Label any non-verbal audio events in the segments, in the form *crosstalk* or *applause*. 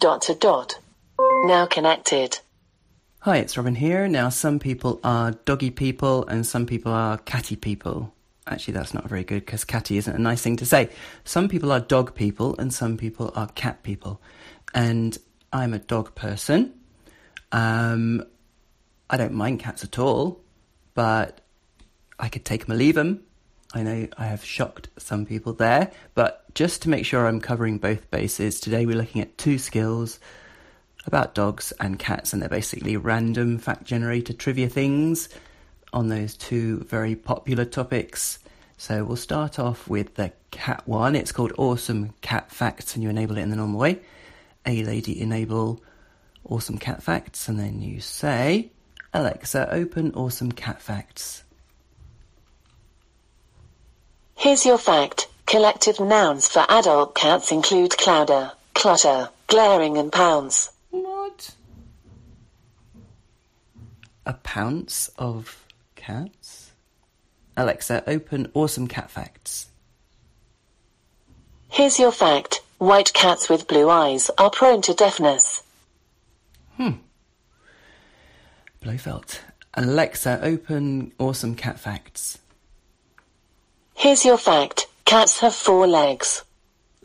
Dot to dot. Now connected. Hi, it's Robin here. Now, some people are doggy people and some people are catty people. Actually, that's not very good because catty isn't a nice thing to say. Some people are dog people and some people are cat people. And I'm a dog person. Um, I don't mind cats at all, but I could take them or leave them. I know I have shocked some people there, but just to make sure I'm covering both bases, today we're looking at two skills about dogs and cats, and they're basically random fact generator trivia things on those two very popular topics. So we'll start off with the cat one. It's called Awesome Cat Facts, and you enable it in the normal way. A lady enable Awesome Cat Facts, and then you say, Alexa, open Awesome Cat Facts. Here's your fact. Collective nouns for adult cats include clowder, clutter, glaring, and pounce. What? A pounce of cats? Alexa, open Awesome Cat Facts. Here's your fact. White cats with blue eyes are prone to deafness. Hmm. Blofeld. Alexa, open Awesome Cat Facts. Here's your fact. Cats have four legs. *laughs*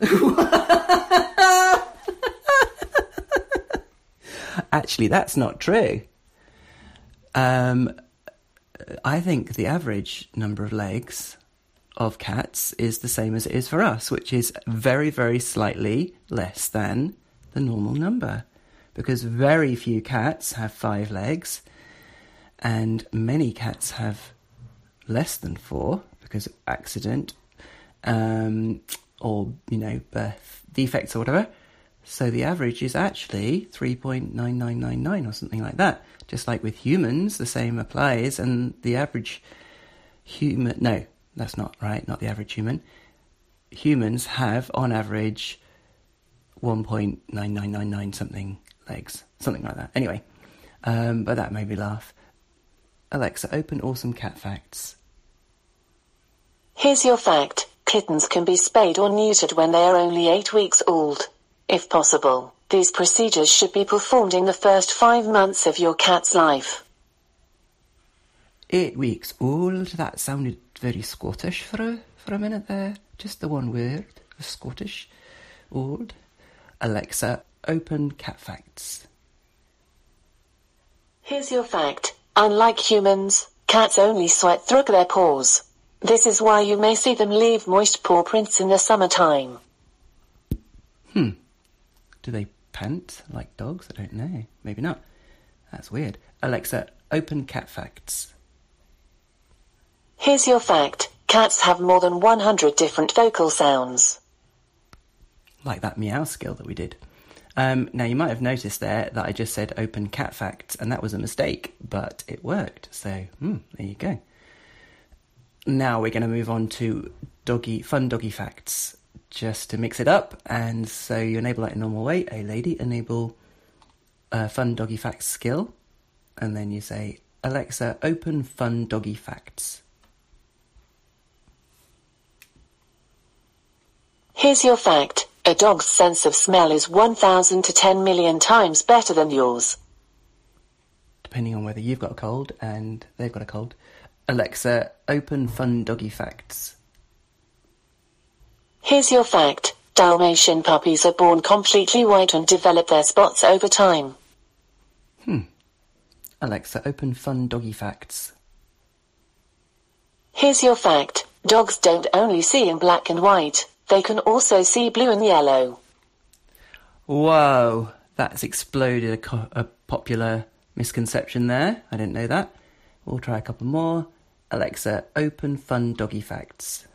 Actually, that's not true. Um, I think the average number of legs of cats is the same as it is for us, which is very, very slightly less than the normal number. Because very few cats have five legs, and many cats have less than four because of accident um, or, you know, birth defects or whatever. So the average is actually 3.9999 or something like that. Just like with humans, the same applies, and the average human, no, that's not right, not the average human. Humans have, on average, 1.9999 something legs, something like that. Anyway, um, but that made me laugh. Alexa, open Awesome Cat Facts. Here's your fact. Kittens can be spayed or neutered when they are only eight weeks old. If possible, these procedures should be performed in the first five months of your cat's life. Eight weeks old. That sounded very Scottish for a for a minute there. Just the one word, Scottish, old. Alexa, open cat facts. Here's your fact. Unlike humans, cats only sweat through their paws. This is why you may see them leave moist paw prints in the summertime. Hmm. Do they pant like dogs? I don't know. Maybe not. That's weird. Alexa, open cat facts. Here's your fact. Cats have more than 100 different vocal sounds. Like that meow skill that we did. Um, now, you might have noticed there that I just said open cat facts, and that was a mistake, but it worked. So, hmm, there you go. Now we're going to move on to doggy fun doggy facts, just to mix it up. And so you enable that in normal way. A lady enable uh, fun doggy facts skill, and then you say Alexa open fun doggy facts. Here's your fact. A dog's sense of smell is 1,000 to 10 million times better than yours. Depending on whether you've got a cold and they've got a cold. Alexa, open fun doggy facts. Here's your fact. Dalmatian puppies are born completely white and develop their spots over time. Hmm. Alexa, open fun doggy facts. Here's your fact. Dogs don't only see in black and white, they can also see blue and yellow. Whoa, that's exploded a, co- a popular misconception there. I didn't know that. We'll try a couple more. Alexa, open fun doggy facts.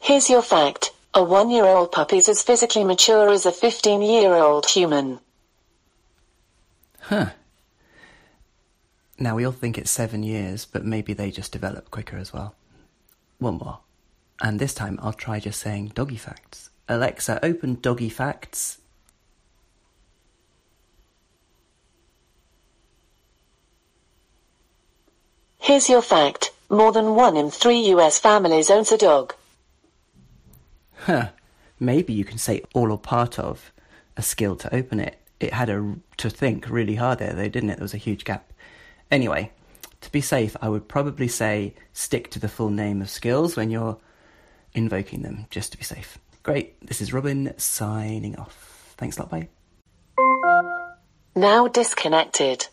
Here's your fact. A one-year-old puppy is as physically mature as a 15-year-old human. Huh. Now we all think it's seven years, but maybe they just develop quicker as well. One more. And this time I'll try just saying doggy facts. Alexa, open doggy facts. Here's your fact. More than one in three US families owns a dog. Huh. Maybe you can say all or part of. a skill to open it. It had a, to think really hard there, though, didn't it? There was a huge gap. Anyway, to be safe, I would probably say stick to the full name of skills when you're invoking them, just to be safe. Great, this is Robin signing off. Thanks a lot, bye. Now disconnected.